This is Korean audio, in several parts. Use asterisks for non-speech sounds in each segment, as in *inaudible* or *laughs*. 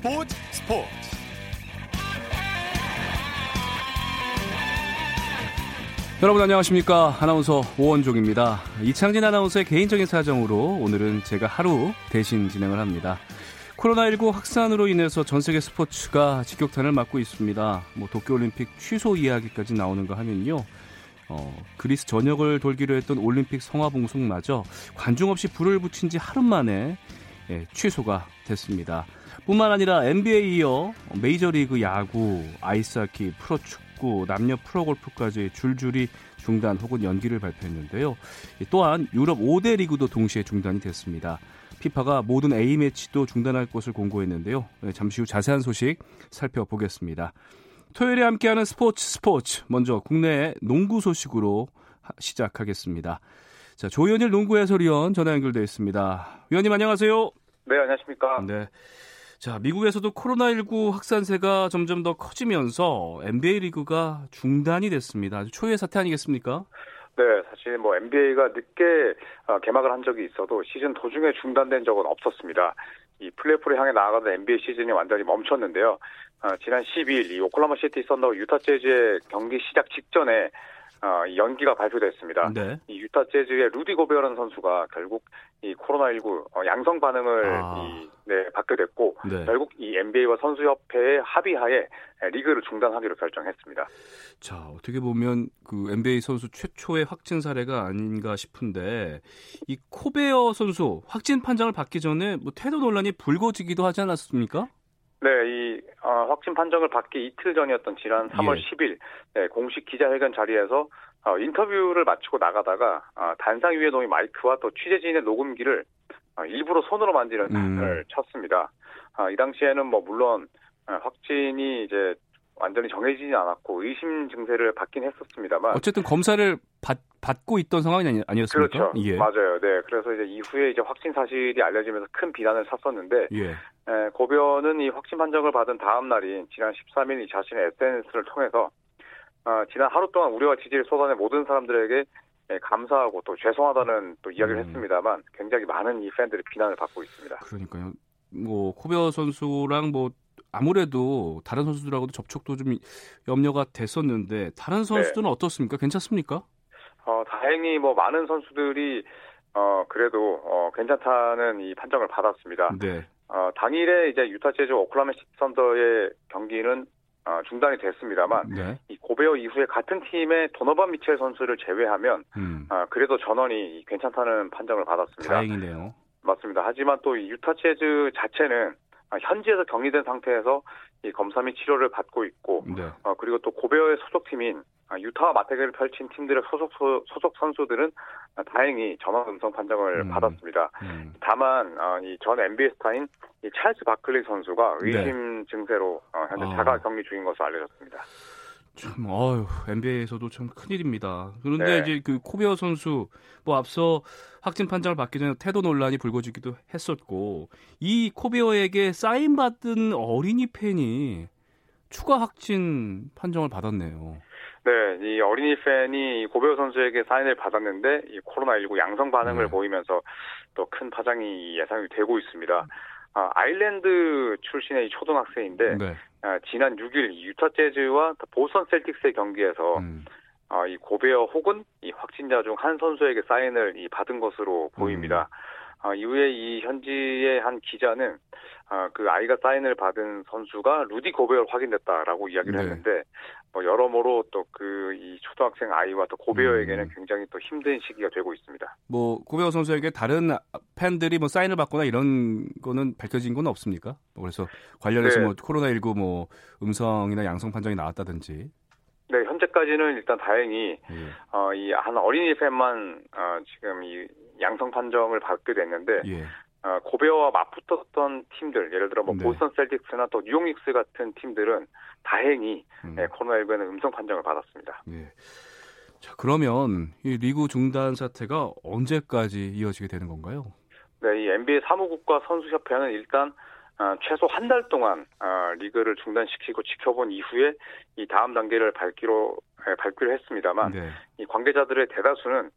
스포츠 스포츠. 여러분 안녕하십니까? 아나운서 오원종입니다. 이창진 아나운서의 개인적인 사정으로 오늘은 제가 하루 대신 진행을 합니다. 코로나19 확산으로 인해서 전 세계 스포츠가 직격탄을 맞고 있습니다. 뭐 도쿄올림픽 취소 이야기까지 나오는가 하면요. 어, 그리스 전역을 돌기로 했던 올림픽 성화봉송마저 관중 없이 불을 붙인 지 하루 만에 예, 취소가 됐습니다. 뿐만 아니라 NBA에 이어 메이저리그 야구, 아이스하키, 프로축구, 남녀 프로골프까지 줄줄이 중단 혹은 연기를 발표했는데요. 또한 유럽 5대 리그도 동시에 중단이 됐습니다. 피파가 모든 A매치도 중단할 것을 공고했는데요. 예, 잠시 후 자세한 소식 살펴보겠습니다. 토요일에 함께하는 스포츠 스포츠 먼저 국내 농구 소식으로 시작하겠습니다. 자 조현일 농구 해설위원 전화 연결돼 있습니다. 위원님 안녕하세요. 네 안녕하십니까. 네. 자 미국에서도 코로나19 확산세가 점점 더 커지면서 NBA 리그가 중단이 됐습니다. 초유의 사태 아니겠습니까? 네, 사실 뭐 NBA가 늦게 어, 개막을 한 적이 있어도 시즌 도중에 중단된 적은 없었습니다. 이 플레이오프를 향해 나아가던 NBA 시즌이 완전히 멈췄는데요. 어, 지난 12일 이 오클라호마 시티 썬더 유타 재즈의 경기 시작 직전에 어, 연기가 발표됐습니다. 네. 이 유타 재즈의 루디 고베어라는 선수가 결국 이 코로나19 어, 양성 반응을 아. 이, 네, 받게 됐고 네. 결국 이 NBA와 선수협회의 합의하에 리그를 중단하기로 결정했습니다. 자 어떻게 보면 그 NBA 선수 최초의 확진 사례가 아닌가 싶은데 이 코베어 선수 확진 판정을 받기 전에 뭐 태도 논란이 불거지기도 하지 않았습니까? 네, 이 어, 확진 판정을 받기 이틀 전이었던 지난 3월 예. 10일 네, 공식 기자회견 자리에서 어, 인터뷰를 마치고 나가다가 어, 단상 위에 놓인 마이크와 또 취재진의 녹음기를 어, 일부러 손으로 만지는 음. 장을 쳤습니다. 어, 이 당시에는 뭐 물론 어, 확진이 이제 완전히 정해지지 않았고 의심 증세를 받긴 했었습니다.만 어쨌든 검사를 받, 받고 있던 상황이 아니, 아니었습니까? 그렇죠. 예. 맞아요. 네. 그래서 이제 이후에 이제 확진 사실이 알려지면서 큰 비난을 샀었는데 예. 에, 고변은 이 확진 판정을 받은 다음 날인 지난 13일 이 자신의 SNS를 통해서 어, 지난 하루 동안 우려와 지지를 쏟아낸 모든 사람들에게 예, 감사하고 또 죄송하다는 또 이야기를 음. 했습니다만 굉장히 많은 이 팬들이 비난을 받고 있습니다. 그러니까요. 뭐 코베어 선수랑 뭐 아무래도 다른 선수들하고도 접촉도 좀 염려가 됐었는데 다른 선수들은 어떻습니까? 괜찮습니까? 어, 다행히 뭐 많은 선수들이 어, 그래도 어, 괜찮다는 이 판정을 받았습니다. 네. 어, 당일에 이제 유타 재즈 오클라마 시티 선더의 경기는 어, 중단이 됐습니다만 네. 이 고베어 이후에 같은 팀의 도너반 미첼 선수를 제외하면 음. 아, 그래도 전원이 괜찮다는 판정을 받았습니다. 다행이네요. 맞습니다. 하지만 또 이 유타 재즈 자체는 아, 현지에서 격리된 상태에서 이 검사 및 치료를 받고 있고 네. 어, 그리고 또 고베어의 소속팀인 아, 유타와 맞대결을 펼친 팀들의 소속 소, 소속 선수들은 아, 다행히 전원 음성 판정을 음. 받았습니다. 음. 다만 어, 이전 NBA 스타인 이 찰스 바클리 선수가 의심 증세로 어, 현재 네. 아. 자가 격리 중인 것으로 알려졌습니다. 참, 어휴, NBA에서도 참 큰일입니다. 그런데 네. 이제 그 코베어 선수, 뭐 앞서 확진 판정을 받기 전에 태도 논란이 불거지기도 했었고, 이 코베어에게 사인 받은 어린이 팬이 추가 확진 판정을 받았네요. 네, 이 어린이 팬이 고베어 선수에게 사인을 받았는데 이 코로나19 양성 반응을 네. 보이면서 또 큰 파장이 예상이 되고 있습니다. 아, 아일랜드 출신의 이 초등학생인데 네. 아, 지난 6일 이 유타 재즈와 보스턴 셀틱스의 경기에서 음. 아, 이 고베어 혹은 이 확진자 중 한 선수에게 사인을 이 받은 것으로 보입니다. 아, 이후에 이 현지의 한 기자는 아, 그 아이가 사인을 받은 선수가 루디 고베어로 확인됐다라고 이야기를 네. 했는데 뭐 여러모로 또 그 이 초등학생 아이와 또 고베어에게는 음. 굉장히 또 힘든 시기가 되고 있습니다. 뭐 코베어 선수에게 다른 팬들이 뭐 사인을 받거나 이런 거는 밝혀진 건 없습니까? 뭐 그래서 관련해서 네. 뭐 코로나19 뭐 음성이나 양성 판정이 나왔다든지. 네, 현재까지는 일단 다행히 예. 어, 이 한 어린이 팬만 어, 지금 이 양성 판정을 받게 됐는데 예. 어, 고베어와 맞붙었던 팀들, 예를 들어 뭐 네. 보스턴 셀틱스나 또 뉴욕 닉스 같은 팀들은 다행히 음. 예, 코로나19에는 음성 판정을 받았습니다. 예. 자, 그러면 이 리그 중단 사태가 언제까지 이어지게 되는 건가요? 네, 이 NBA 사무국과 선수협회는 일단 어, 최소 한 달 동안 어, 리그를 중단시키고 지켜본 이후에 이 다음 단계를 밟기로 예, 밟기로 했습니다만 네. 이 관계자들의 대다수는 어,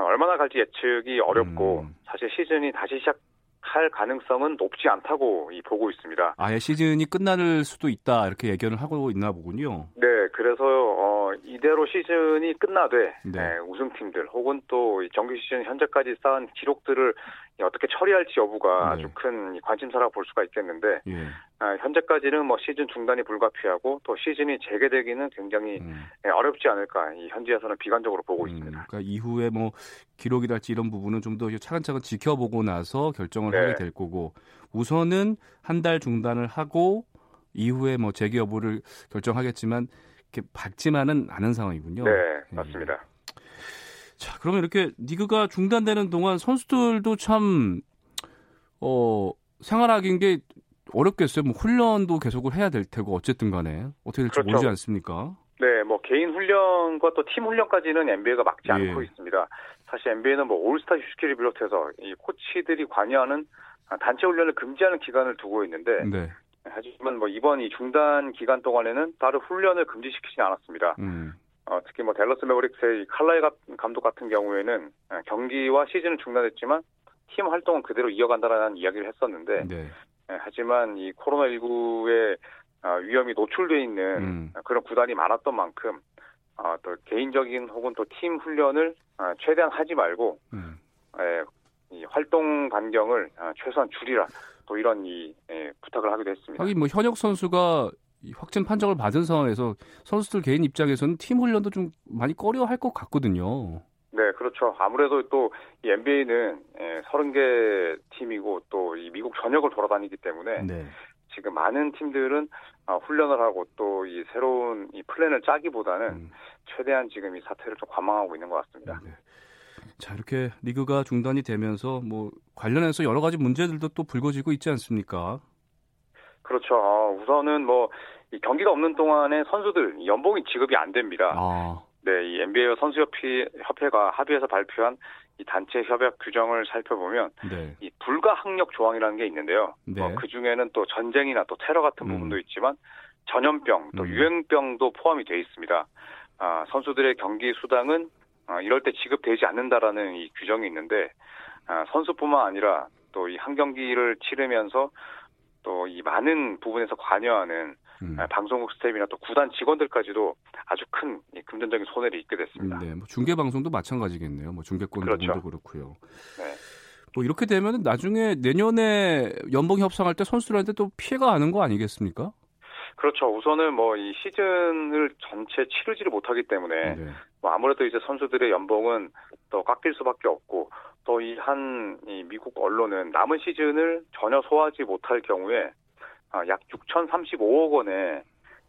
얼마나 갈지 예측이 어렵고 음. 사실 시즌이 다시 시작 할 가능성은 높지 않다고 보고 있습니다. 아예 시즌이 끝날 수도 있다 이렇게 예견을 하고 있나 보군요. 네, 그래서 어, 이대로 시즌이 끝나되 네. 네, 우승팀들 혹은 또 정규 시즌 현재까지 쌓은 기록들을 어떻게 처리할지 여부가 네. 아주 큰 관심사라고 볼 수가 있겠는데 예. 아, 현재까지는 뭐 시즌 중단이 불가피하고 또 시즌이 재개되기는 굉장히 음. 예, 어렵지 않을까 이 현지에서는 비관적으로 보고 음, 있습니다. 그러니까 이후에 뭐 기록이랄지 이런 부분은 좀 더 차근차근 지켜보고 나서 결정을 네. 하게 될 거고 우선은 한 달 중단을 하고 이후에 뭐 재개 여부를 결정하겠지만 이렇게 밝지만은 않은 상황이군요. 네, 예. 맞습니다. 예. 자, 그러면 이렇게 리그가 중단되는 동안 선수들도 참, 어, 생활하기인 게 어렵겠어요. 뭐 훈련도 계속을 해야 될 테고 어쨌든 간에 어떻게 될지 그렇죠. 모르지 않습니까? 네, 뭐 개인 훈련과 또 팀 훈련까지는 NBA가 막지 예. 않고 있습니다. 사실 NBA는 뭐 올스타 휴식기를 비롯해서 이 코치들이 관여하는 단체 훈련을 금지하는 기간을 두고 있는데 네. 하지만 뭐 이번 이 중단 기간 동안에는 다른 훈련을 금지시키지 않았습니다. 음. 어, 특히 뭐 댈러스 매버릭스의 칼라이 감독 같은 경우에는 어, 경기와 시즌은 중단했지만 팀 활동은 그대로 이어간다라는 이야기를 했었는데 네. 예, 하지만 이 코로나19의 어, 위험이 노출돼 있는 음. 그런 구단이 많았던 만큼 어, 또 개인적인 혹은 또 팀 훈련을 어, 최대한 하지 말고 음. 예, 이 활동 반경을 어, 최소한 줄이라 또 이런 이 예, 부탁을 하기도 했습니다. 하긴 뭐 현역 선수가 확진 판정을 받은 상황에서 선수들 개인 입장에서는 팀 훈련도 좀 많이 꺼려 할 것 같거든요. 네, 그렇죠. 아무래도 또 이 NBA는 예, 30개 팀이고 또 이 미국 전역을 돌아다니기 때문에 네. 지금 많은 팀들은 어, 훈련을 하고 또 이 새로운 이 플랜을 짜기보다는 음. 최대한 지금 이 사태를 좀 관망하고 있는 것 같습니다. 네. 자, 이렇게 리그가 중단이 되면서 뭐 관련해서 여러 가지 문제들도 또 불거지고 있지 않습니까? 그렇죠. 어, 우선은 뭐 경기가 없는 동안에 선수들 연봉이 지급이 안 됩니다. 아. 네, 이 NBA 선수협회 협회 가 합의해서 발표한 이 단체 협약 규정을 살펴보면 네. 이 불가항력 조항이라는 게 있는데요. 네. 어, 그 중에는 또 전쟁이나 또 테러 같은 음. 부분도 있지만 전염병 또 음. 유행병도 포함이 돼 있습니다. 아, 선수들의 경기 수당은 아, 이럴 때 지급되지 않는다라는 이 규정이 있는데 아, 선수뿐만 아니라 또 이 한 경기를 치르면서 또 이 많은 부분에서 관여하는 음. 아, 방송국 스텝이나 또 구단 직원들까지도 아주 큰 금전적인 손해를 입게 됐습니다. 네, 뭐 중계 방송도 마찬가지겠네요. 뭐 중계권 그렇죠. 부분도 그렇고요. 네. 뭐 이렇게 되면 나중에 내년에 연봉 협상할 때 선수들한테 또 피해가 가는 거 아니겠습니까? 그렇죠. 우선은 뭐 이 시즌을 전체 치르지를 못하기 때문에 네. 뭐 아무래도 이제 선수들의 연봉은 또 깎일 수밖에 없고 또 이한이 미국 언론은 남은 시즌을 전혀 소화하지 못할 경우에 아, 약 6,035억 원의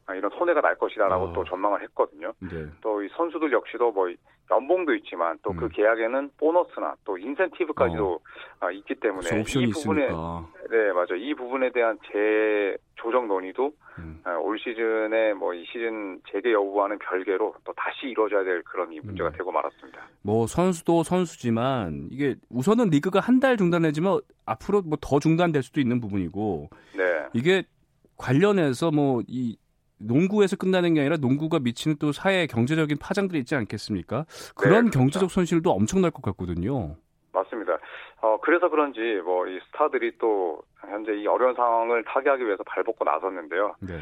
아, 이런 손해가 날 것이다라고 어. 또 전망을 했거든요. 네. 또이 선수들 역시도 뭐 연봉도 있지만 또그 음. 계약에는 보너스나 또 인센티브까지도 어. 있기 때문에 이 부분에 있으니까. 네 맞아 이 부분에 대한 재조정 논의도 음. 올 시즌에 뭐 이 시즌 재개 여부와는 별개로 또 다시 이루어져야 될 그런 이 문제가 네. 되고 말았습니다. 뭐 선수도 선수지만 이게 우선은 리그가 한 달 중단되지만 앞으로 뭐 더 중단될 수도 있는 부분이고 네. 이게 관련해서 뭐 이 농구에서 끝나는 게 아니라 농구가 미치는 또 사회 경제적인 파장들이 있지 않겠습니까? 그런 네. 경제적 손실도 엄청날 것 같거든요. 맞습니다. 어, 그래서 그런지 뭐 이 스타들이 또 현재 이 어려운 상황을 타개하기 위해서 발벗고 나섰는데요. 네.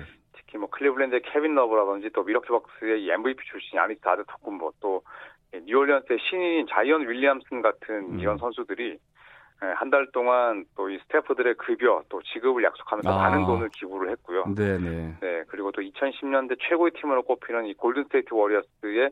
특히 뭐 클리블랜드의 케빈 러브라든지 또 밀워키 벅스의 MVP 출신 야니스 아데토쿤보 또 뉴올리언스의 신인 자이언 윌리엄슨 같은 음. 이런 선수들이 네, 한달 동안 또 이 스태프들의 급여 또 지급을 약속하면서 아. 많은 돈을 기부를 했고요. 네네. 네 그리고 또 2010년대 최고의 팀으로 꼽히는 이 골든 스테이트 워리어스의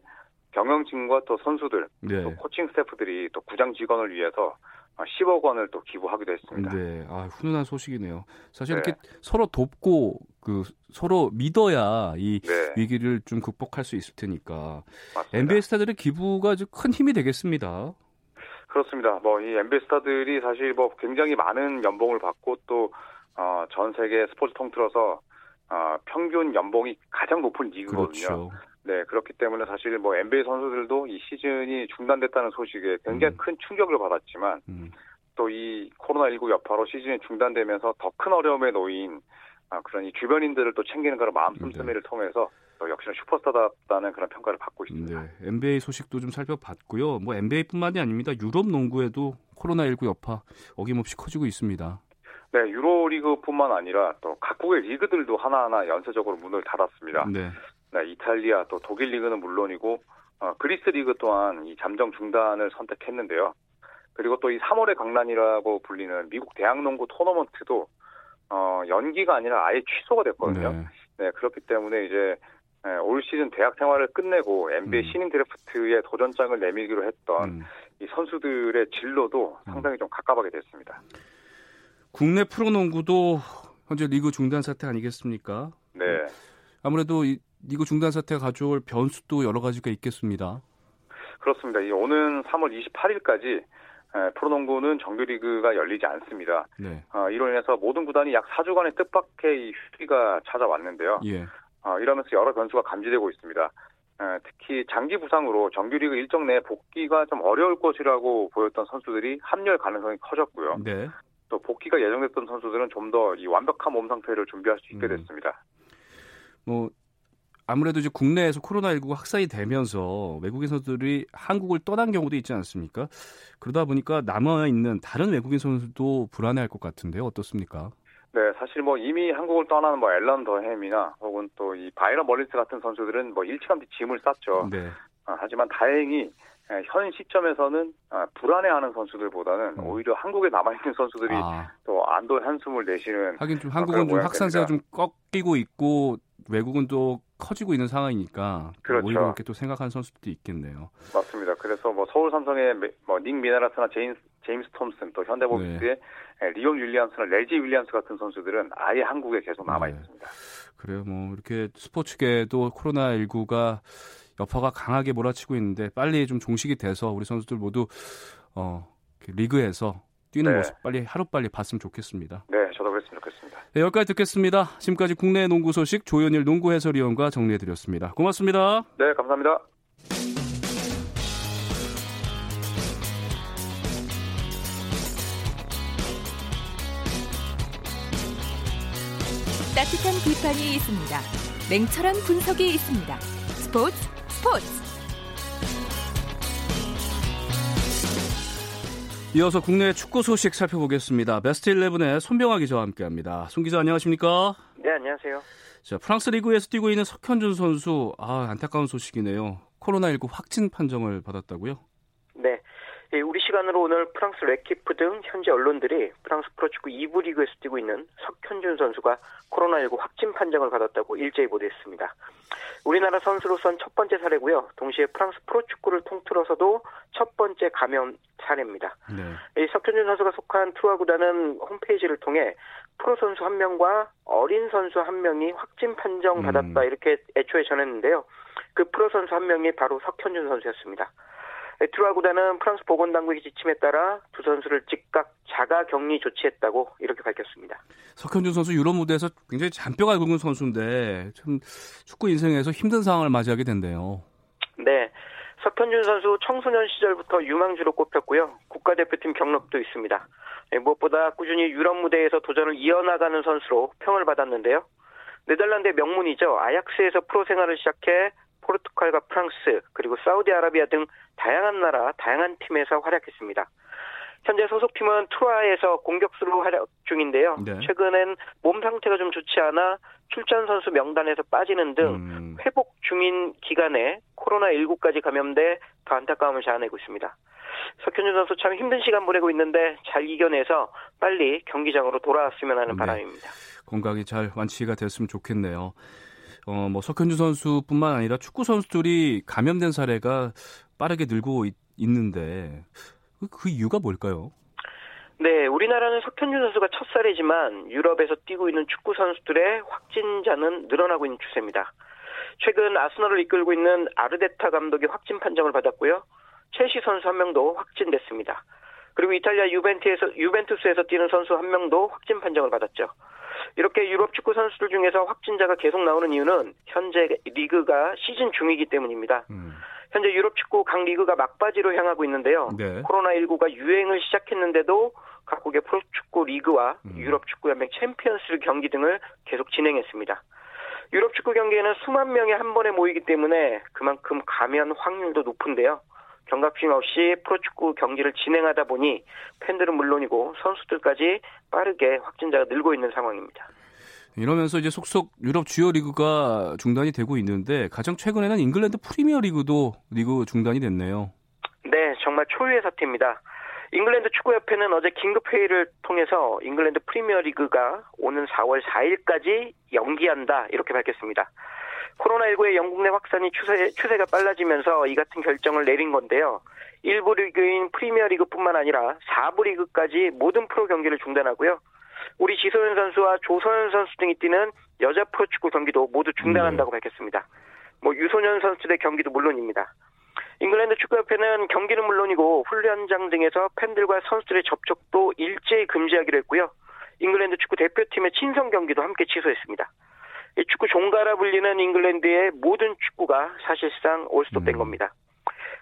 경영진과 또 선수들, 네. 또 코칭 스태프들이 또 구장 직원을 위해서 10억 원을 또 기부하기도 했습니다. 네, 아 훈훈한 소식이네요. 사실 네. 이렇게 서로 돕고 그 서로 믿어야 이 네. 위기를 좀 극복할 수 있을 테니까 맞습니다. NBA 스타들의 기부가 큰 힘이 되겠습니다. 그렇습니다. 뭐 이 NBA 스타들이 사실 뭐 굉장히 많은 연봉을 받고 또전 어, 세계 스포츠 통틀어서 어, 평균 연봉이 가장 높은 리그거든요. 그렇죠. 네, 그렇기 때문에 사실 뭐 NBA 선수들도 이 시즌이 중단됐다는 소식에 굉장히 음. 큰 충격을 받았지만 음. 또이 코로나19 여파로 시즌이 중단되면서 더 큰 어려움에 놓인 아, 그런 이 주변인들을 또 챙기는 그런 마음 씀씀이를 네. 통해서 그래서 역시나 슈퍼스타답다는 그런 평가를 받고 있습니다. 네, NBA 소식도 좀 살펴봤고요. 뭐 NBA뿐만이 아닙니다. 유럽 농구에도 코로나19 여파 어김없이 커지고 있습니다. 네, 유로리그뿐만 아니라 또 각국의 리그들도 하나하나 연쇄적으로 문을 닫았습니다. 네. 네 이탈리아 또 독일 리그는 물론이고 어, 그리스 리그 또한 이 잠정 중단을 선택했는데요. 그리고 또 이 3월의 강란이라고 불리는 미국 대학농구 토너먼트도 어, 연기가 아니라 아예 취소가 됐거든요. 네, 네 그렇기 때문에 이제 네, 올 시즌 대학 생활을 끝내고 NBA 음. 신인 드래프트에 도전장을 내밀기로 했던 음. 이 선수들의 진로도 음. 상당히 좀 가깝하게 됐습니다. 국내 프로농구도 현재 리그 중단 사태 아니겠습니까? 네. 아무래도 이 리그 중단 사태가 가져올 변수도 여러 가지가 있겠습니다. 그렇습니다. 이 오는 3월 28일까지 프로농구는 정규리그가 열리지 않습니다. 네. 어, 이로 인해서 모든 구단이 약 4주간의 뜻밖의 휴기가 찾아왔는데요. 예. 어, 이러면서 여러 변수가 감지되고 있습니다. 에, 특히 장기 부상으로 정규리그 일정 내 복귀가 좀 어려울 것이라고 보였던 선수들이 합류할 가능성이 커졌고요. 네. 또 복귀가 예정됐던 선수들은 좀 더 이 완벽한 몸 상태를 준비할 수 있게 음. 됐습니다. 뭐 아무래도 이제 국내에서 코로나19가 확산이 되면서 외국인 선수들이 한국을 떠난 경우도 있지 않습니까? 그러다 보니까 남아 있는 다른 외국인 선수도 불안해할 것 같은데요. 어떻습니까? 네, 사실 뭐 이미 한국을 떠나는 뭐 앨런 더햄이나 혹은 또 이 바이런 멀리스 같은 선수들은 뭐 일찌감치 짐을 쌌죠. 네. 아, 하지만 다행히 예, 현 시점에서는 아, 불안해하는 선수들보다는 음. 오히려 한국에 남아있는 선수들이 아. 또 안도의 한숨을 내쉬는 하긴 좀 한국은 좀 확산세가 좀 꺾이고 있고 외국은 또 커지고 있는 상황이니까 그렇죠. 오히려 그렇게 또 생각하는 선수들도 있겠네요. 맞습니다. 그래서 뭐 서울 삼성의 뭐닉 미네라스나 제임스, 제임스 톰슨 또 현대모비스의 네. 리온 윌리엄스나 레지 윌리엄스 같은 선수들은 아예 한국에 계속 남아 네. 있습니다. 네. 그래요. 뭐 이렇게 스포츠계도 코로나 19가 여파가 강하게 몰아치고 있는데 빨리 좀 종식이 돼서 우리 선수들 모두 어, 리그에서 뛰는 네. 모습 빨리 하루 빨리 봤으면 좋겠습니다. 네, 저도 그랬으면 좋겠습니다. 네, 여기까지 듣겠습니다. 지금까지 국내 농구 소식 조현일 농구 해설위원과 정리해드렸습니다. 고맙습니다. 네, 감사합니다. 따뜻한 비판이 있습니다. 냉철한 분석이 있습니다. 스포츠 스포츠 이어서 국내 축구 소식 살펴보겠습니다. 베스트 11의 손병하 기자와 함께합니다. 손 기자 안녕하십니까? 네 안녕하세요. 자 프랑스 리그에서 뛰고 있는 석현준 선수 아 안타까운 소식이네요. 코로나19 확진 판정을 받았다고요? 네. 예, 우리 시간으로 오늘 프랑스 레키프 등 현지 언론들이 프랑스 프로축구 2부 리그에서 뛰고 있는 석현준 선수가 코로나19 확진 판정을 받았다고 일제히 보도했습니다. 우리나라 선수로선 첫 번째 사례고요. 동시에 프랑스 프로축구를 통틀어서도 첫 번째 감염 사례입니다. 네. 이 석현준 선수가 속한 트루아 구단은 홈페이지를 통해 프로 선수 한 명과 어린 선수 한 명이 확진 판정 받았다 음. 이렇게 애초에 전했는데요. 그 프로 선수 한 명이 바로 석현준 선수였습니다. 예 트루아 구단은 프랑스 보건당국의 지침에 따라 두 선수를 즉각 자가 격리 조치했다고 이렇게 밝혔습니다. 석현준 선수 유럽 무대에서 굉장히 잔뼈가 굵은 선수인데 참 축구 인생에서 힘든 상황을 맞이하게 됐네요. 네. 석현준 선수 청소년 시절부터 유망주로 꼽혔고요. 국가대표팀 경력도 있습니다. 네, 무엇보다 꾸준히 유럽 무대에서 도전을 이어나가는 선수로 평을 받았는데요. 네덜란드의 명문이죠. 아약스에서 프로 생활을 시작해 포르투갈과 프랑스 그리고 사우디아라비아 등 다양한 나라 다양한 팀에서 활약했습니다. 현재 소속팀은 투아에서 공격수로 활약 중인데요. 네. 최근엔 몸 상태가 좀 좋지 않아 출전 선수 명단에서 빠지는 등 음. 회복 중인 기간에 코로나19까지 감염돼 더 안타까움을 자아내고 있습니다. 석현준 선수 참 힘든 시간 보내고 있는데 잘 이겨내서 빨리 경기장으로 돌아왔으면 하는 네. 바람입니다. 건강이 잘 완치가 됐으면 좋겠네요. 어, 뭐 석현주 선수뿐만 아니라 축구 선수들이 감염된 사례가 빠르게 늘고 있, 는데 그, 그 이유가 뭘까요? 네, 우리나라는 석현준 선수가 첫 사례지만 유럽에서 뛰고 있는 축구 선수들의 확진자는 늘어나고 있는 추세입니다. 최근 아스널을 이끌고 있는 아르테타 감독이 확진 판정을 받았고요. 첼시 선수 한 명도 확진됐습니다. 그리고 이탈리아 유벤투에서 유벤투스에서 뛰는 선수 한 명도 확진 판정을 받았죠. 이렇게 유럽 축구 선수들 중에서 확진자가 계속 나오는 이유는 현재 리그가 시즌 중이기 때문입니다. 음. 현재 유럽 축구 각 리그가 막바지로 향하고 있는데요. 네. 코로나19가 유행을 시작했는데도 각국의 프로축구 리그와 음. 유럽 축구 연맹 챔피언스 경기 등을 계속 진행했습니다. 유럽 축구 경기에는 수만 명이 한 번에 모이기 때문에 그만큼 감염 확률도 높은데요. 경각심 없이 프로축구 경기를 진행하다 보니 팬들은 물론이고 선수들까지 빠르게 확진자가 늘고 있는 상황입니다. 이러면서 이제 속속 유럽 주요 리그가 중단이 되고 있는데 가장 최근에는 잉글랜드 프리미어 리그도 리그 중단이 됐네요. 네, 정말 초유의 사태입니다. 잉글랜드 축구협회는 어제 긴급 회의를 통해서 잉글랜드 프리미어 리그가 오는 4월 4일까지 연기한다 이렇게 밝혔습니다. 코로나19의 영국 내 확산이 추세, 추세가 빨라지면서 이 같은 결정을 내린 건데요. 1부 리그인 프리미어 리그뿐만 아니라 4부 리그까지 모든 프로 경기를 중단하고요. 우리 지소연 선수와 조소현 선수 등이 뛰는 여자 프로축구 경기도 모두 중단한다고 네. 밝혔습니다. 뭐 유소년 선수들의 경기도 물론입니다. 잉글랜드 축구협회는 경기는 물론이고 훈련장 등에서 팬들과 선수들의 접촉도 일제히 금지하기로 했고요. 잉글랜드 축구 대표팀의 친선 경기도 함께 취소했습니다. 이 축구 종가라 불리는 잉글랜드의 모든 축구가 사실상 올스톱된 음. 겁니다.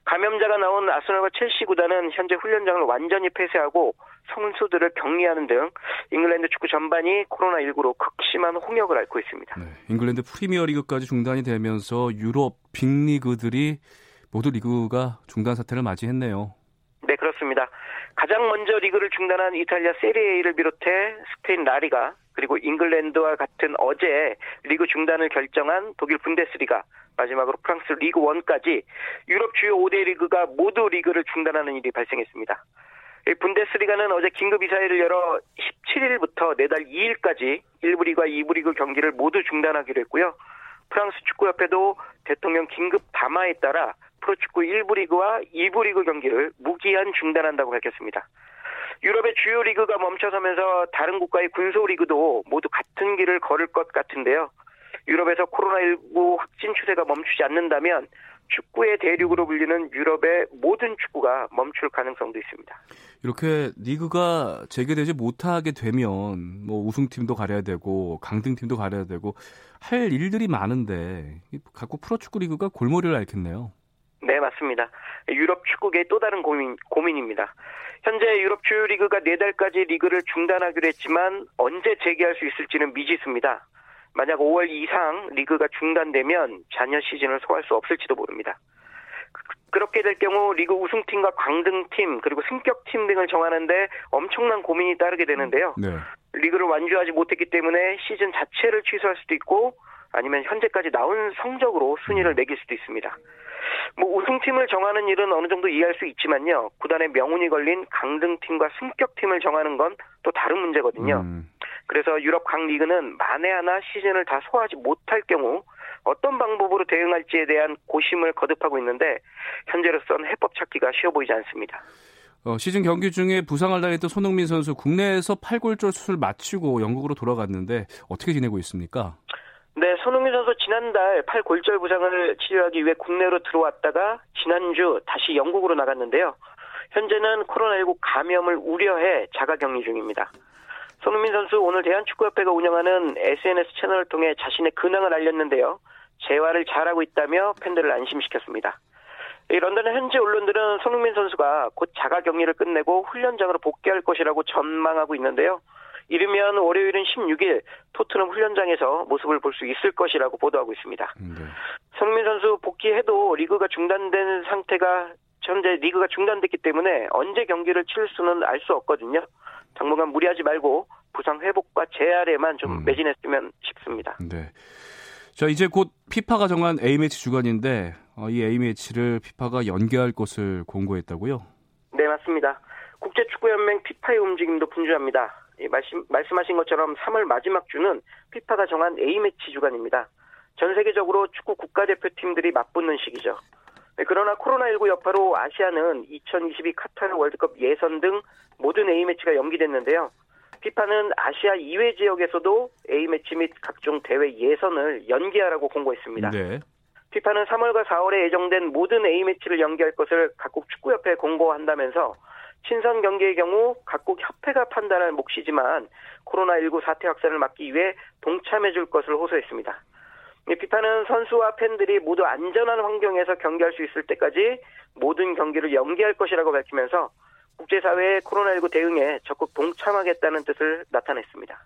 감염자가 나온 아스널과 첼시 구단은 현재 훈련장을 완전히 폐쇄하고 선수들을 격리하는 등 잉글랜드 축구 전반이 코로나19로 극심한 홍역을 앓고 있습니다. 네, 잉글랜드 프리미어리그까지 중단이 되면서 유럽 빅리그들이 모두 리그가 중단 사태를 맞이했네요. 네, 그렇습니다. 가장 먼저 리그를 중단한 이탈리아 세리에를 비롯해 스페인 라리가 그리고 잉글랜드와 같은 어제 리그 중단을 결정한 독일 분데스리가 마지막으로 프랑스 리그 1까지 유럽 주요 5대 리그가 모두 리그를 중단하는 일이 발생했습니다. 분데스리가는 어제 긴급 이사회를 열어 17일부터 내달 2일까지 1부 리그와 2부 리그 경기를 모두 중단하기로 했고요. 프랑스 축구협회도 대통령 긴급 담화에 따라 프로축구 1부 리그와 2부 리그 경기를 무기한 중단한다고 밝혔습니다. 유럽의 주요 리그가 멈춰서면서 다른 국가의 군소 리그도 모두 같은 길을 걸을 것 같은데요. 유럽에서 코로나19 확진 추세가 멈추지 않는다면 축구의 대륙으로 불리는 유럽의 모든 축구가 멈출 가능성도 있습니다. 이렇게 리그가 재개되지 못하게 되면 뭐 우승팀도 가려야 되고 강등팀도 가려야 되고 할 일들이 많은데 각국 프로축구 리그가 골머리를 앓겠네요. 네, 맞습니다. 유럽 축구계의 또 다른 고민, 고민입니다. 현재 유럽 주요 리그가 내달까지 리그를 중단하기로 했지만 언제 재개할 수 있을지는 미지수입니다. 만약 5월 이상 리그가 중단되면 잔여 시즌을 소화할 수 없을지도 모릅니다. 그렇게 될 경우 리그 우승팀과 강등팀 그리고 승격팀 등을 정하는데 엄청난 고민이 따르게 되는데요. 네. 리그를 완주하지 못했기 때문에 시즌 자체를 취소할 수도 있고 아니면 현재까지 나온 성적으로 순위를 음. 매길 수도 있습니다. 뭐 우승팀을 정하는 일은 어느 정도 이해할 수 있지만요. 구단의 명운이 걸린 강등팀과 승격팀을 정하는 건 또 다른 문제거든요. 음. 그래서 유럽 각 리그는 만에 하나 시즌을 다 소화하지 못할 경우 어떤 방법으로 대응할지에 대한 고심을 거듭하고 있는데 현재로선 해법 찾기가 쉬워 보이지 않습니다. 어, 시즌 경기 중에 부상을 당했던 손흥민 선수 국내에서 팔골절 수술 마치고 영국으로 돌아갔는데 어떻게 지내고 있습니까? 네, 손흥민 선수 지난달 팔 골절 부상을 치료하기 위해 국내로 들어왔다가 지난주 다시 영국으로 나갔는데요. 현재는 코로나19 감염을 우려해 자가 격리 중입니다. 손흥민 선수 오늘 대한축구협회가 운영하는 SNS 채널을 통해 자신의 근황을 알렸는데요. 재활을 잘하고 있다며 팬들을 안심시켰습니다. 런던의 현지 언론들은 손흥민 선수가 곧 자가 격리를 끝내고 훈련장으로 복귀할 것이라고 전망하고 있는데요. 이르면 월요일인 16일 토트넘 훈련장에서 모습을 볼 수 있을 것이라고 보도하고 있습니다. 음, 네. 손흥민 선수 복귀해도 리그가 중단된 상태가 현재 리그가 중단됐기 때문에 언제 경기를 치를 수는 알 수 없거든요. 당분간 무리하지 말고 부상 회복과 재활에만 좀 음. 매진했으면 싶습니다. 네. 자 이제 곧 피파가 정한 A 매치 주간인데 어, 이 A 매치를 피파가 연기할 것을 공고했다고요? 네 맞습니다. 국제축구연맹 피파의 움직임도 분주합니다. 말씀, 말씀하신 것처럼 3월 마지막 주는 피파가 정한 A매치 주간입니다. 전 세계적으로 축구 국가대표팀들이 맞붙는 시기죠. 네, 그러나 코로나19 여파로 아시아는 2022 카타르 월드컵 예선 등 모든 A매치가 연기됐는데요. 피파는 아시아 이외 지역에서도 A매치 및 각종 대회 예선을 연기하라고 공고했습니다. 네. 피파는 3월과 4월에 예정된 모든 A매치를 연기할 것을 각국 축구협회에 공고한다면서 친선 경기의 경우 각국 협회가 판단할 몫이지만 코로나19 사태 확산을 막기 위해 동참해 줄 것을 호소했습니다. 피파는 선수와 팬들이 모두 안전한 환경에서 경기할 수 있을 때까지 모든 경기를 연기할 것이라고 밝히면서 국제사회의 코로나19 대응에 적극 동참하겠다는 뜻을 나타냈습니다.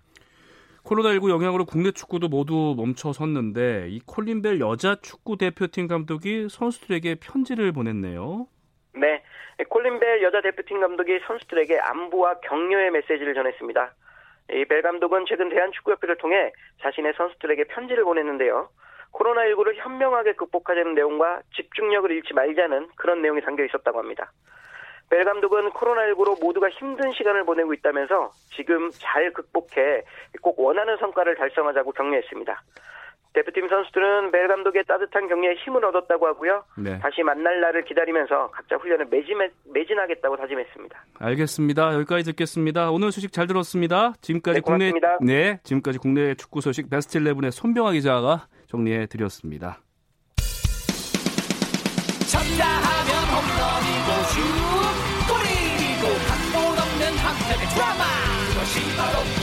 코로나19 영향으로 국내 축구도 모두 멈춰섰는데 이 콜린벨 여자 축구 대표팀 감독이 선수들에게 편지를 보냈네요. 네, 콜린벨 여자 대표팀 감독이 선수들에게 안부와 격려의 메시지를 전했습니다. 이벨 감독은 최근 대한축구협회를 통해 자신의 선수들에게 편지를 보냈는데요. 코로나19를 현명하게 극복하자는 내용과 집중력을 잃지 말자는 그런 내용이 담겨 있었다고 합니다. 벨 감독은 코로나19로 모두가 힘든 시간을 보내고 있다면서 지금 잘 극복해 꼭 원하는 성과를 달성하자고 격려했습니다. 대표팀 선수들은 벨 감독의 따뜻한 격려에 힘을 얻었다고 하고요. 네. 다시 만날 날을 기다리면서 각자 훈련을 매진, 매진하겠다고 다짐했습니다. 알겠습니다. 여기까지 듣겠습니다. 오늘 소식 잘 들었습니다. 지금까지 네, 국내 네, 지금까지 국내 축구 소식 베스트 11의 손병아 기자가 정리해 드렸습니다. 쳤다 하면 홈런이고 슛 골이고 각본 없는 한편의 드라마 그것이 바로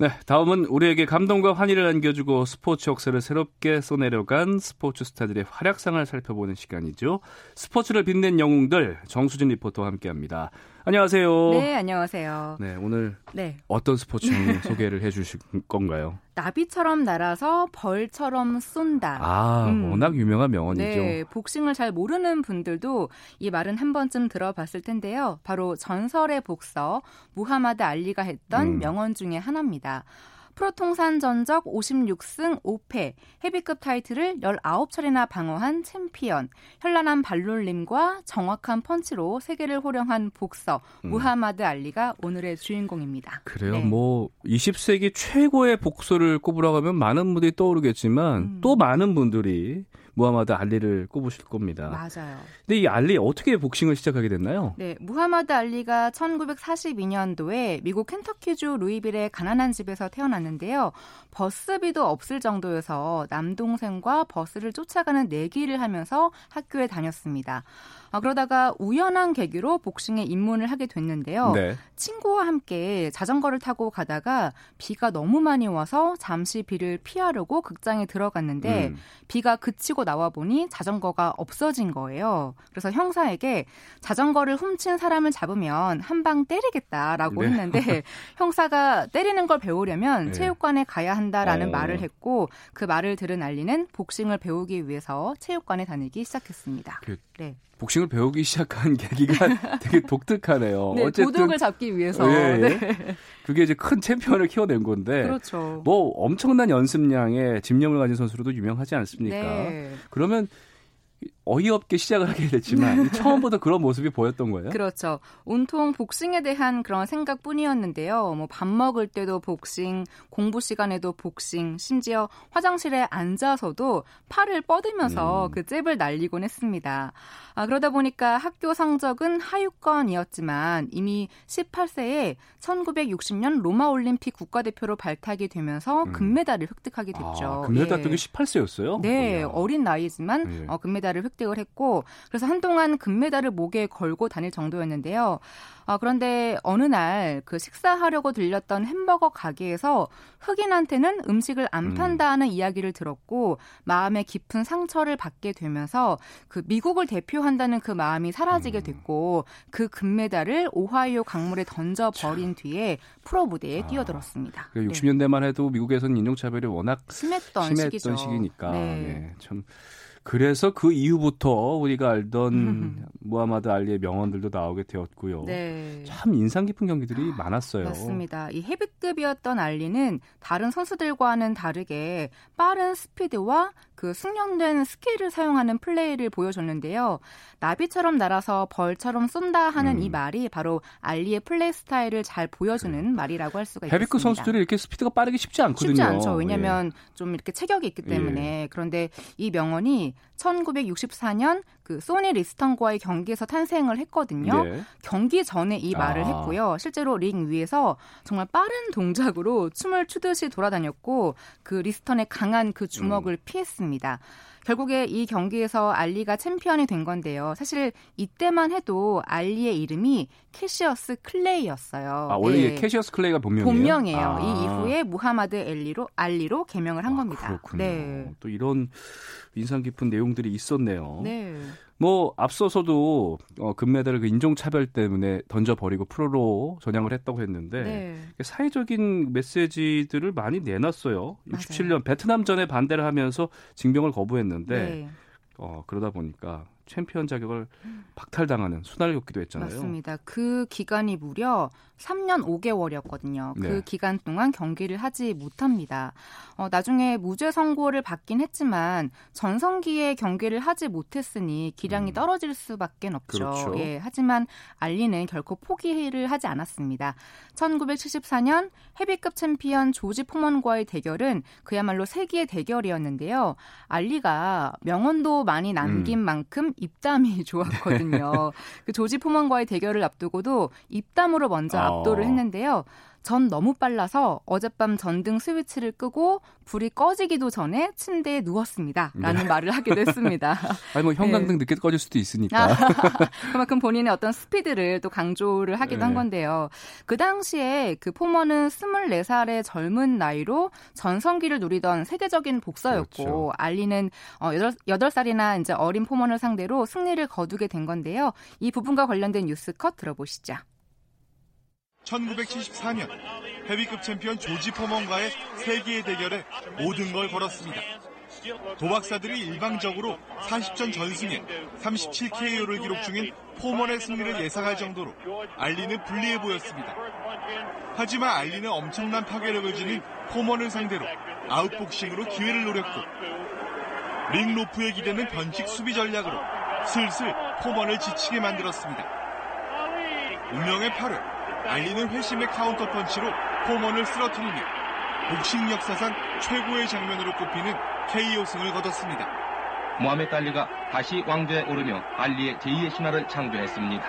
네, 다음은 우리에게 감동과 환희를 안겨주고 스포츠 역사를 새롭게 써내려간 스포츠 스타들의 활약상을 살펴보는 시간이죠. 스포츠를 빛낸 영웅들 정수진 리포터와 함께합니다. 안녕하세요. 네, 안녕하세요. 네, 오늘 네. 어떤 스포츠 *laughs* 소개를 해 주실 건가요? 나비처럼 날아서 벌처럼 쏜다. 아, 음. 워낙 유명한 명언이죠. 네, 복싱을 잘 모르는 분들도 이 말은 한 번쯤 들어봤을 텐데요. 바로 전설의 복서 무하마드 알리가 했던 음. 명언 중에 하나입니다. 프로 통산 전적 56승 5패, 헤비급 타이틀을 19차례나 방어한 챔피언, 현란한 발놀림과 정확한 펀치로 세계를 호령한 복서 음. 무하마드 알리가 오늘의 주인공입니다. 그래요. 네. 뭐 20세기 최고의 복서를 꼽으라고 하면 많은 분들이 떠오르겠지만 음. 또 많은 분들이 무하마드 알리를 꼽으실 겁니다. 맞아요. 근데 이 알리 어떻게 복싱을 시작하게 됐나요? 네, 무하마드 알리가 1942년도에 미국 켄터키주 루이빌의 가난한 집에서 태어났는데요. 버스비도 없을 정도여서 남동생과 버스를 쫓아가는 내기를 하면서 학교에 다녔습니다. 아, 그러다가 우연한 계기로 복싱에 입문을 하게 됐는데요. 네. 친구와 함께 자전거를 타고 가다가 비가 너무 많이 와서 잠시 비를 피하려고 극장에 들어갔는데 음. 비가 그치고 나와 보니 자전거가 없어진 거예요. 그래서 형사에게 자전거를 훔친 사람을 잡으면 한 방 때리겠다라고 네. 했는데 *laughs* 형사가 때리는 걸 배우려면 네. 체육관에 가야 한다라는 어. 말을 했고 그 말을 들은 알리는 복싱을 배우기 위해서 체육관에 다니기 시작했습니다. 그 네. 복싱을 배우기 시작한 *laughs* 계기가 되게 독특하네요. 네, 어쨌든 도둑을 잡기 위해서. 예, 예. 네. 그게 이제 큰 챔피언을 키워낸 건데. 그렇죠. 뭐 엄청난 연습량에 집념을 가진 선수로도 유명하지 않습니까? 네. 그러면 어이없게 시작을 하게 됐지만 처음부터 그런 모습이 보였던 거예요. 그렇죠. 온통 복싱에 대한 그런 생각뿐이었는데요. 뭐 밥 먹을 때도 복싱, 공부 시간에도 복싱, 심지어 화장실에 앉아서도 팔을 뻗으면서 음. 그 잽을 날리곤 했습니다. 아, 그러다 보니까 학교 성적은 하위권이었지만 이미 18세에 1960년 로마 올림픽 국가대표로 발탁이 되면서 음. 금메달을 획득하게 됐죠. 아, 금메달 땄던 게 18세였어요? 네, 오 어린 나이지만 네. 어, 금메달을 획득 을 했고 그래서 한동안 금메달을 목에 걸고 다닐 정도였는데요. 아, 그런데 어느 날 그 식사하려고 들렸던 햄버거 가게에서 흑인한테는 음식을 안 음. 판다는 음. 이야기를 들었고 마음에 깊은 상처를 받게 되면서 그 미국을 대표한다는 그 마음이 사라지게 음. 됐고 그 금메달을 오하이오 강물에 던져 버린 뒤에 프로 무대에 아, 뛰어들었습니다. 60년대만 해도 미국에서는 인종차별이 워낙 심했던, 심했던 시기죠. 시기니까 네. 네, 참 그래서 그 이후부터 우리가 알던 *laughs* 무하마드 알리의 명언들도 나오게 되었고요. 네. 참 인상 깊은 경기들이 많았어요. 맞습니다. 이 헤비급이었던 알리는 다른 선수들과는 다르게 빠른 스피드와 그 숙련된 스킬을 사용하는 플레이를 보여줬는데요. 나비처럼 날아서 벌처럼 쏜다 하는 음. 이 말이 바로 알리의 플레이 스타일을 잘 보여주는 음. 말이라고 할 수가 있습니다. 헤비급 선수들이 이렇게 스피드가 빠르기 쉽지 않거든요. 쉽지 않죠. 왜냐하면 예. 좀 이렇게 체격이 있기 때문에. 예. 그런데 이 명언이 1964년 그 소니 리스턴과의 경기에서 탄생을 했거든요. 네. 경기 전에 이 말을 아. 했고요. 실제로 링 위에서 정말 빠른 동작으로 춤을 추듯이 돌아다녔고 그 리스턴의 강한 그 주먹을 음. 피했습니다. 결국에 이 경기에서 알리가 챔피언이 된 건데요. 사실 이때만 해도 알리의 이름이 캐시어스 클레이였어요. 아, 원래 네. 캐시어스 클레이가 본명이에요? 본명이에요. 아. 이 이후에 무하마드 엘리로 알리로 개명을 한 아, 겁니다. 그렇군요. 네. 또 이런 인상 깊은 내용들이 있었네요. 네. 뭐 앞서서도 어, 금메달을 그 인종차별 때문에 던져버리고 프로로 전향을 했다고 했는데 네. 사회적인 메시지들을 많이 내놨어요. 맞아요. 67년 베트남전에 반대를 하면서 징병을 거부했는데 네. 어, 그러다 보니까 챔피언 자격을 박탈당하는 수날을 겪기도 했잖아요. 맞습니다. 그 기간이 무려 3년 5개월이었거든요. 그 네. 기간 동안 경기를 하지 못합니다. 어, 나중에 무죄 선고를 받긴 했지만 전성기에 경기를 하지 못했으니 기량이 음. 떨어질 수밖에 없죠. 그렇죠. 예, 하지만 알리는 결코 포기를 하지 않았습니다. 1974년 헤비급 챔피언 조지 포먼과의 대결은 그야말로 세기의 대결이었는데요. 알리가 명언도 많이 남긴 음. 만큼 입담이 *laughs* 좋았거든요. 그 조지 포먼과의 대결을 앞두고도 입담으로 먼저 어. 압도를 했는데요. 전 너무 빨라서 어젯밤 전등 스위치를 끄고 불이 꺼지기도 전에 침대에 누웠습니다. 라는 네. 말을 하기도 했습니다. *laughs* 아니 뭐 형광등 네. 늦게 꺼질 수도 있으니까. 아, *laughs* 그만큼 본인의 어떤 스피드를 또 강조를 하기도 네. 한 건데요. 그 당시에 그 포머는 24살의 젊은 나이로 전성기를 누리던 세계적인 복서였고 그렇죠. 알리는 어, 8, 8살이나 이제 어린 포먼을 상대로 승리를 거두게 된 건데요. 이 부분과 관련된 뉴스 컷 들어보시죠. 1974년 헤비급 챔피언 조지 포먼과의 세기의 대결에 모든 걸 걸었습니다. 도박사들이 일방적으로 40전 전승에 37KO를 기록 중인 포먼의 승리를 예상할 정도로 알리는 불리해 보였습니다. 하지만 알리는 엄청난 파괴력을 지닌 포먼을 상대로 아웃복싱으로 기회를 노렸고 링 로프에 기대는 변칙 수비 전략으로 슬슬 포먼을 지치게 만들었습니다. 운명의 8회 알리는 회심의 카운터 펀치로 포먼을 쓰러뜨리며 복싱 역사상 최고의 장면으로 꼽히는 KO 승을 거뒀습니다. 모하메드 알리가 다시 왕좌에 오르며 알리의 제2의 신화를 창조했습니다.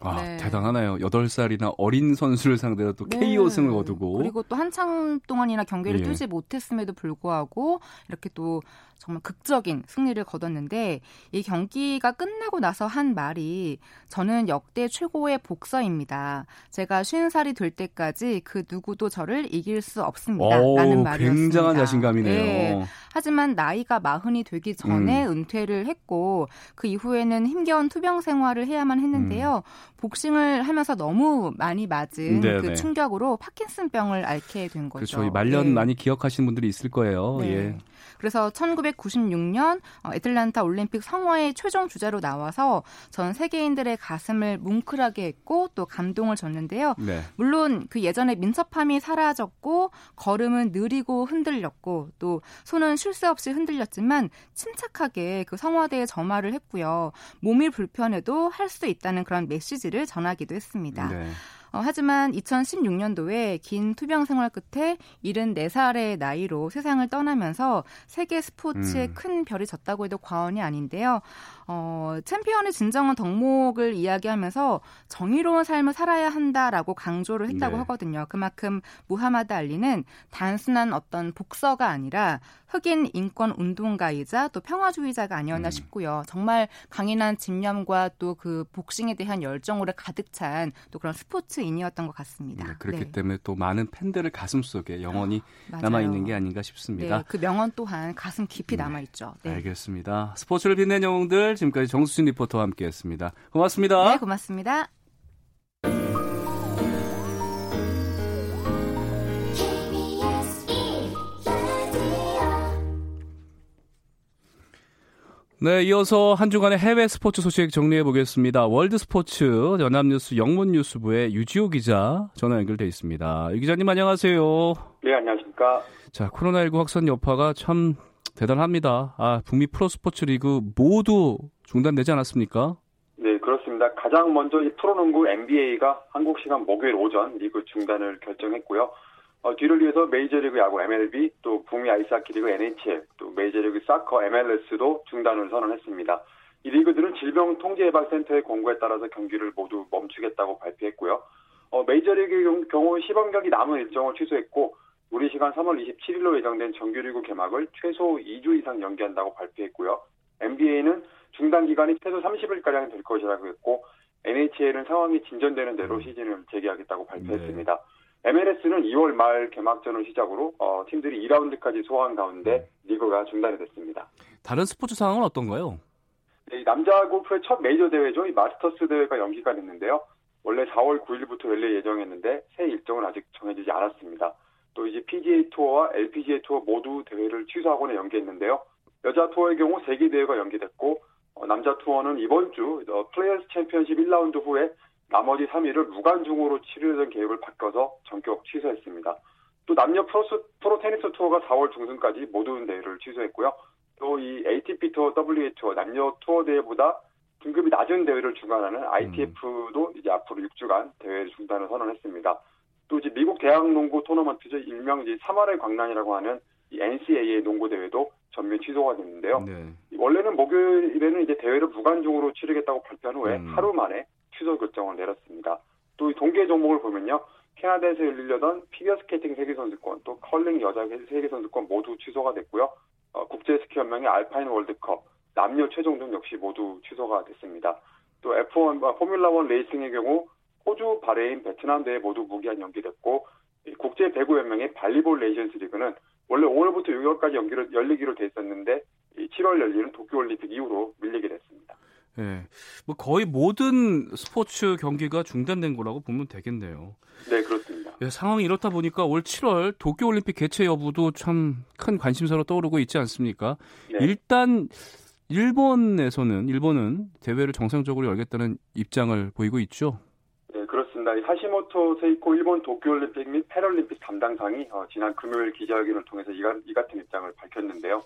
아, 네. 대단하네요. 8살이나 어린 선수를 상대로 또 KO 승을 거두고. 그리고 또 한창 동안이나 경기를 예. 뛰지 못했음에도 불구하고 이렇게 또 정말 극적인 승리를 거뒀는데 이 경기가 끝나고 나서 한 말이 저는 역대 최고의 복서입니다. 제가 50살이 될 때까지 그 누구도 저를 이길 수 없습니다. 오, 라는 말이었습니다. 굉장한 자신감이네요. 예. 하지만 나이가 마흔이 되기 전에 음. 은퇴를 했고 그 이후에는 힘겨운 투병 생활을 해야만 했는데요. 복싱을 하면서 너무 많이 맞은 음. 네네. 그 충격으로 파킨슨병을 앓게 된 거죠. 그렇죠. 이 말년 예. 많이 기억하시는 분들이 있을 거예요. 네. 예. 그래서 1996년 어, 애틀란타 올림픽 성화의 최종 주자로 나와서 전 세계인들의 가슴을 뭉클하게 했고 또 감동을 줬는데요. 네. 물론 그 예전에 민첩함이 사라졌고 걸음은 느리고 흔들렸고 또 손은 쉴 새 없이 흔들렸지만 침착하게 그 성화대에 점화를 했고요. 몸이 불편해도 할 수 있다는 그런 메시지를 전하기도 했습니다. 네. 어, 하지만 2016년도에 긴 투병 생활 끝에 74살의 나이로 세상을 떠나면서 세계 스포츠에 음. 큰 별이 졌다고 해도 과언이 아닌데요. 어, 챔피언의 진정한 덕목을 이야기하면서 정의로운 삶을 살아야 한다라고 강조를 했다고 네. 하거든요. 그만큼 무하마드 알리는 단순한 어떤 복서가 아니라 흑인 인권 운동가이자 또 평화주의자가 아니었나 음. 싶고요. 정말 강인한 집념과 또 그 복싱에 대한 열정으로 가득 찬 또 그런 스포츠 인이었던 것 같습니다. 네, 그렇기 네, 때문에 또 많은 팬들을 가슴 속에 영원히 맞아요. 남아 있는 게 아닌가 싶습니다. 네, 그 명언 또한 가슴 깊이 네, 남아 있죠. 네. 알겠습니다. 스포츠를 빛낸 영웅들 지금까지 정수진 리포터와 함께했습니다. 고맙습니다. 네, 고맙습니다. 네, 이어서 한 주간의 해외 스포츠 소식 정리해 보겠습니다. 월드 스포츠 연합뉴스 영문뉴스부의 유지호 기자 전화 연결돼 있습니다. 유 기자님 안녕하세요. 네, 안녕하십니까. 자, 코로나19 확산 여파가 참 대단합니다. 아, 북미 프로스포츠 리그 모두 중단되지 않았습니까? 네, 그렇습니다. 가장 먼저 이 프로농구 NBA가 한국 시간 목요일 오전 리그 중단을 결정했고요. 어, 뒤를 이어서 메이저리그 야구 MLB, 또 북미 아이스하키 리그 NHL, 또 메이저리그 사커 MLS도 중단을 선언했습니다. 이 리그들은 질병통제예방센터의 권고에 따라서 경기를 모두 멈추겠다고 발표했고요. 어, 메이저리그 경- 경우 시범 경기 남은 일정을 취소했고 우리 시간 3월 27일로 예정된 정규리그 개막을 최소 2주 이상 연기한다고 발표했고요. NBA는 중단 기간이 최소 30일가량 될 것이라고 했고 NHL은 상황이 진전되는 대로 음. 시즌을 재개하겠다고 발표했습니다. 네. MLS는 2월 말 개막전을 시작으로 어, 팀들이 2라운드까지 소화한 가운데 리그가 중단이 됐습니다. 다른 스포츠 상황은 어떤가요? 네, 이 남자 골프의 첫 메이저 대회죠. 이 마스터스 대회가 연기가 됐는데요. 원래 4월 9일부터 열릴 예정이었는데 새 일정은 아직 정해지지 않았습니다. 또 이제 PGA 투어와 LPGA 투어 모두 대회를 취소하거나 연기했는데요. 여자 투어의 경우 3개 대회가 연기됐고 어, 남자 투어는 이번 주 어, 플레이어스 챔피언십 1라운드 후에 나머지 3일을 무관중으로 치르던 계획을 바꿔서 전격 취소했습니다. 또 남녀 프로스, 프로 테니스 투어가 4월 중순까지 모든 대회를 취소했고요. 또 이 ATP 투어, WTA 투어, 남녀 투어 대회보다 등급이 낮은 대회를 주관하는 ITF도 이제 앞으로 6주간 대회 중단을 선언했습니다. 또 이제 미국 대학 농구 토너먼트죠. 일명 이제 3월의 광란이라고 하는 이 NCAA 농구 대회도 전면 취소가 됐는데요. 네. 원래는 목요일에는 이제 대회를 무관중으로 치르겠다고 발표한 후에 음. 하루 만에 취소 결정을 내렸습니다. 또 이 동계 종목을 보면요. 캐나다에서 열리려던 피겨스케이팅 세계선수권, 또 컬링 여자 세계선수권 모두 취소가 됐고요. 어, 국제스키연맹의 알파인 월드컵, 남녀 최종전 역시 모두 취소가 됐습니다. 또 F1, 아, 포뮬라1 레이싱의 경우 호주, 바레인, 베트남 대회 모두 무기한 연기됐고 이 국제 배구 연맹의 발리볼 네이션스 리그는 원래 5월부터 6월까지 연기를 열리기로 돼 있었는데 이 7월 열리는 도쿄올림픽 이후로 밀리게 됐습니다. 예. 뭐 거의 모든 스포츠 경기가 중단된 거라고 보면 되겠네요. 네, 그렇습니다. 예, 상황이 이렇다 보니까 올 7월 도쿄 올림픽 개최 여부도 참 큰 관심사로 떠오르고 있지 않습니까? 네. 일단 일본에서는 일본은 대회를 정상적으로 열겠다는 입장을 보이고 있죠. 네, 그렇습니다. 이 하시모토 세이코 일본 도쿄올림픽 및 패럴림픽 담당상이 어, 지난 금요일 기자회견을 통해서 이, 이 같은 입장을 밝혔는데요.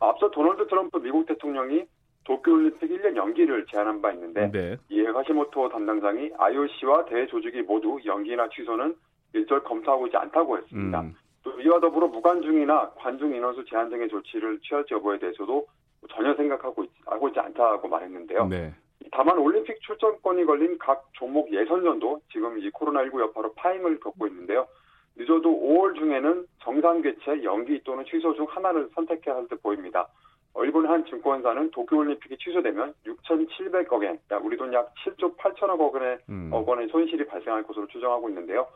앞서 도널드 트럼프 미국 대통령이 도쿄올림픽 1년 연기를 제안한 바 있는데 네. 이에 하시모토 담당상이 IOC와 대회 조직이 모두 연기나 취소는 일절 검토하고 있지 않다고 했습니다. 음, 또 이와 더불어 무관중이나 관중 인원수 제한 등의 조치를 취할지 여부에 대해서도 전혀 생각하고 있, 하고 있지 않다고 말했는데요. 네. 다만 올림픽 출전권이 걸린 각 종목 예선전도 지금 이 코로나19 여파로 파행을 겪고 있는데요. 늦어도 5월 중에는 정상 개최, 연기 또는 취소 중 하나를 선택해야 할 듯 보입니다. 어, 일본 한 증권사는 도쿄올림픽이 취소되면 6,700억 엔, 그러니까 우리 돈 약 7조 8천억 원의, 음. 억 원의 손실이 발생할 것으로 추정하고 있는데요.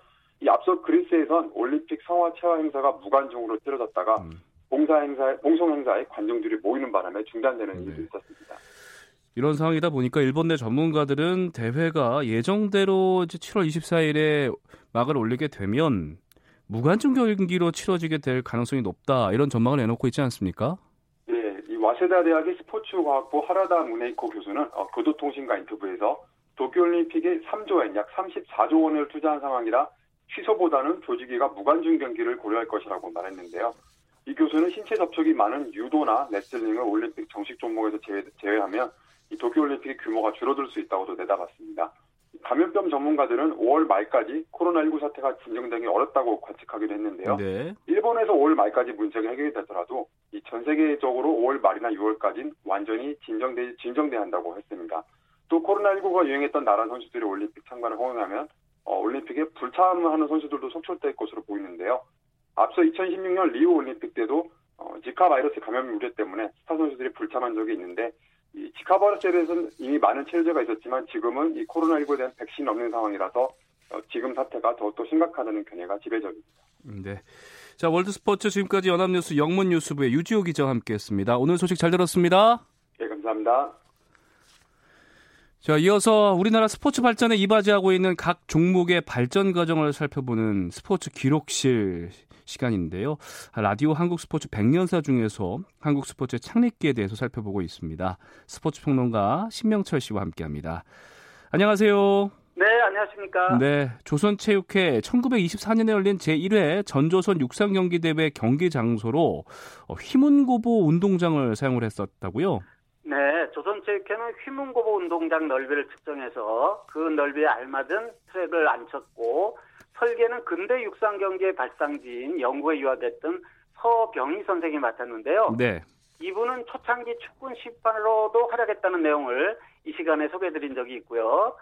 이 앞서 그리스에선 올림픽 성화 체화 행사가 무관중으로 치러졌다가 음. 봉사 행사, 봉송 행사에 관중들이 모이는 바람에 중단되는 네. 일도 있었습니다. 이런 상황이다 보니까 일본 내 전문가들은 대회가 예정대로 이제 7월 24일에 막을 올리게 되면 무관중 경기로 치러지게 될 가능성이 높다 이런 전망을 내놓고 있지 않습니까? 와세다 대학의 스포츠과학부 하라다 무네이코 교수는 어, 교도통신과 인터뷰에서 도쿄올림픽에 3조 엔, 약 34조 원을 투자한 상황이라 취소보다는 조직위가 무관중 경기를 고려할 것이라고 말했는데요. 이 교수는 신체 접촉이 많은 유도나 레슬링을 올림픽 정식 종목에서 제외, 이 도쿄올림픽의 규모가 줄어들 수 있다고도 내다봤습니다. 감염병 전문가들은 5월 말까지 코로나19 사태가 진정되기 어렵다고 관측하기도 했는데요. 네. 일본에서 5월 말까지 문제가 해결이 되더라도 이 전 세계적으로 5월 말이나 6월까지는 완전히 진정돼 진정돼야 한다고 했습니다. 또 코로나19가 유행했던 나라 선수들이 올림픽 참가를 허용하면 어, 올림픽에 불참하는 선수들도 속출될 것으로 보이는데요. 앞서 2016년 리우 올림픽 때도 어, 지카 바이러스 감염 우려 때문에 스타 선수들이 불참한 적이 있는데 이 지카 바이러스에 대해서는 이미 많은 체제가 있었지만 지금은 이 코로나19에 대한 백신이 없는 상황이라서 어, 지금 사태가 더욱더 심각하다는 견해가 지배적입니다. 네. 자, 월드 스포츠 지금까지 연합뉴스 영문 뉴스부의 유지호 기자와 함께했습니다. 오늘 소식 잘 들었습니다. 예, 감사합니다. 자, 이어서 우리나라 스포츠 발전에 이바지하고 있는 각 종목의 발전 과정을 살펴보는 스포츠 기록실 시간인데요. 라디오 한국 스포츠 100년사 중에서 한국 스포츠의 창립기에 대해서 살펴보고 있습니다. 스포츠 평론가 신명철 씨와 함께합니다. 안녕하세요. 네, 안녕하십니까. 네, 조선체육회 1924년에 열린 제1회 전조선 육상경기대회 경기 장소로 어, 휘문고보 운동장을 사용을 했었다고요? 네, 조선체육회는 휘문고보 운동장 넓이를 측정해서 그 넓이에 알맞은 트랙을 안쳤고 설계는 근대 육상 경기의 발상지인 영국에 유학했던 서병희 선생이 맡았는데요. 네. 이분은 초창기 축구 심판으로도 활약했다는 내용을 이 시간에 소개해드린 적이 있고요.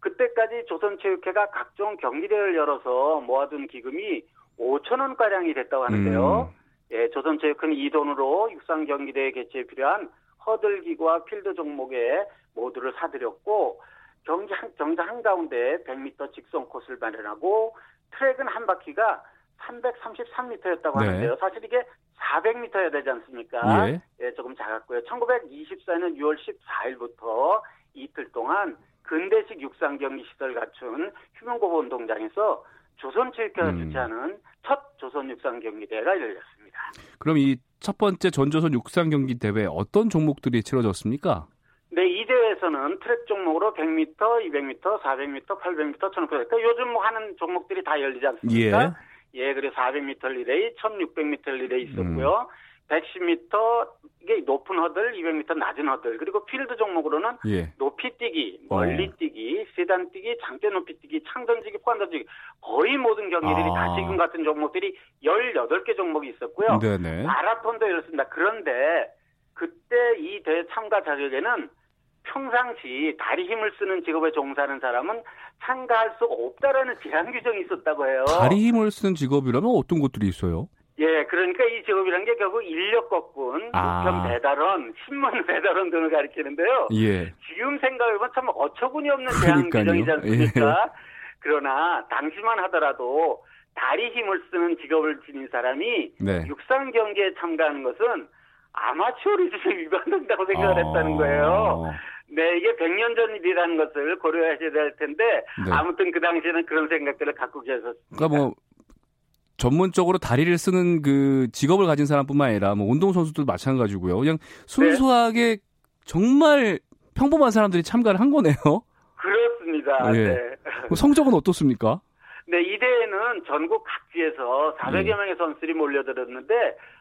그때까지 조선체육회가 각종 경기대회를 열어서 모아둔 기금이 5천 원가량이 됐다고 하는데요. 음. 예, 조선체육회는 이 돈으로 육상 경기대회 개최에 필요한 허들기구와 필드 종목에 모두를 사들였고 경기 한, 경기 한가운데 100m 직선 코스를 마련하고 트랙은 한 바퀴가 333m였다고 네. 하는데요. 사실 이게 400m여야 되지 않습니까? 예. 예, 조금 작았고요. 1924년 6월 14일부터 이틀 동안 근대식 육상 경기 시설 갖춘 휴men고보 운동장에서 조선체육회가 음. 주최하는 첫 조선 육상 경기 대회가 열렸습니다. 그럼 이 첫 번째 전조선 육상 경기 대회 어떤 종목들이 치러졌습니까? 대회에서는 트랙 종목으로 100m, 200m, 400m, 800m, 1500m. 그러니까 요즘 뭐 하는 종목들이 다 열리지 않습니까? 예, 그리고 400m 릴레이, 1600m 릴레이 있었고요. 110m 이게 높은 허들, 200m 낮은 허들, 그리고 필드 종목으로는 예. 높이 뛰기, 멀리 어. 뛰기, 세단 뛰기, 장대 높이 뛰기, 창 던지기, 포환 던지기 거의 모든 경기들이 아. 다 지금 같은 종목들이 18개 종목이 있었고요. 네네. 마라톤도 열렸습니다. 그런데 그때 이 대회 참가 자격에는 평상시 다리 힘을 쓰는 직업에 종사하는 사람은 참가할 수 없다라는 제한 규정이 있었다고 해요. 다리 힘을 쓰는 직업이라면 어떤 것들이 있어요? 예, 그러니까 이 직업이라는 게 결국 인력 거꾼, 아. 우편 배달원, 신문 *laughs* 배달원 등을 가리키는데요. 예. 지금 생각해보면 참 어처구니 없는 제한 그러니까요. 예. 규정이지 않습니까? 그러나 당시만 하더라도 다리 힘을 쓰는 직업을 지닌 사람이 네. 육상 경기에 참가하는 것은 아마추어리즘에 위반된다고 생각을 어. 했다는 거예요. 네, 이게 100년 전 일이라는 것을 고려하셔야 될 텐데 네. 아무튼 그 당시에는 그런 생각들을 갖고 계셨습니다. 그러니까 뭐 전문적으로 다리를 쓰는 그 직업을 가진 사람뿐만 아니라 뭐 운동 선수도 마찬가지고요. 그냥 순수하게 정말 평범한 사람들이 참가를 한 거네요. 그렇습니다. 예. 네. 그럼 성적은 어떻습니까? 네, 이 대회는 전국 각지에서 400여 예. 명의 선수들이 몰려들었는데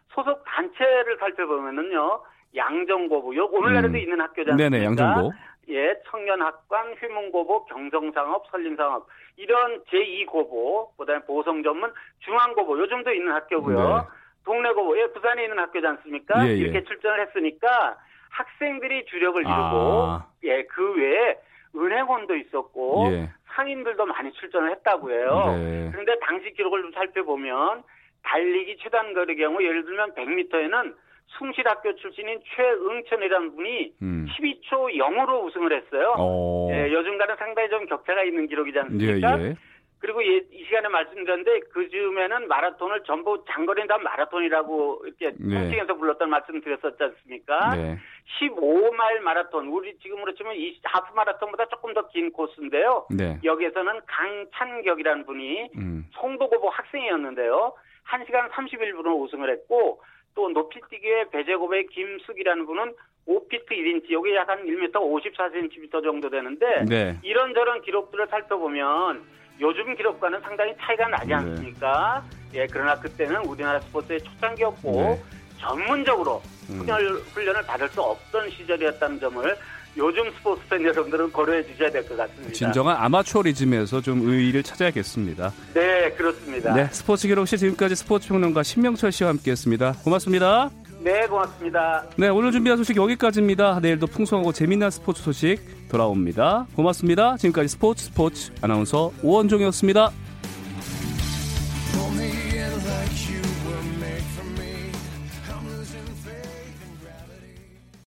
소속 단체를 살펴보면은요. 양정고부, 요 오늘날에도 음. 있는 않습니까? 네네, 양정고. 예, 청년학관, 휴문고보, 경정상업, 설림상업 이런 제2고보, 그다음에 보성전문, 중앙고보 요즘도 있는 학교고요. 네. 동래고보, 예, 부산에 있는 학교지 않습니까? 예, 예. 이렇게 출전을 했습니다. 학생들이 주력을 이루고 아. 예, 그 외에 은행원도 있었고 예. 상인들도 많이 출전을 했다고 해요. 네. 그런데 당시 기록을 좀 살펴보면 달리기 최단 거리 경우 예를 들면 100m에는 숭실학교 출신인 최응천이라는 분이 음. 12초 0으로 우승을 했어요. 어. 예, 요즘과는 상당히 좀 격차가 있는 기록이지 예, 않습니까? 예. 그리고 예, 이 시간에 말씀드렸는데 그 즈음에는 마라톤을 전부 장거리는 다 마라톤이라고 이렇게 네. 통칭해서 불렀던 말씀 드렸었지 않습니까? 네. 15마일 마라톤, 우리 지금으로 치면 이 하프 마라톤보다 조금 더 긴 코스인데요. 네. 여기에서는 강찬격이라는 분이 음. 송도고보 학생이었는데요. 1시간 31분으로 우승을 했고 또 높이뛰기의 배제고의 김숙이라는 분은 5피트 1인치, 여기 약 한 1m 54cm 정도 되는데 네. 이런저런 기록들을 살펴보면 요즘 기록과는 상당히 차이가 나지 네. 않습니까? 예, 그러나 그때는 우리나라 스포츠의 초창기였고 네. 전문적으로 음. 훈련, 훈련을 받을 수 없던 시절이었다는 점을 요즘 스포츠 팬 여러분들은 고려해 주셔야 될 것 같습니다. 진정한 아마추어리즘에서 좀 의의를 찾아야겠습니다. 네, 그렇습니다. 네, 스포츠 기록실 지금까지 스포츠 평론가 신명철 씨와 함께했습니다. 고맙습니다. 네, 고맙습니다. 네, 오늘 준비한 소식 여기까지입니다. 내일도 풍성하고 재미난 스포츠 소식 돌아옵니다. 고맙습니다. 지금까지 스포츠 스포츠 아나운서 오원종이었습니다.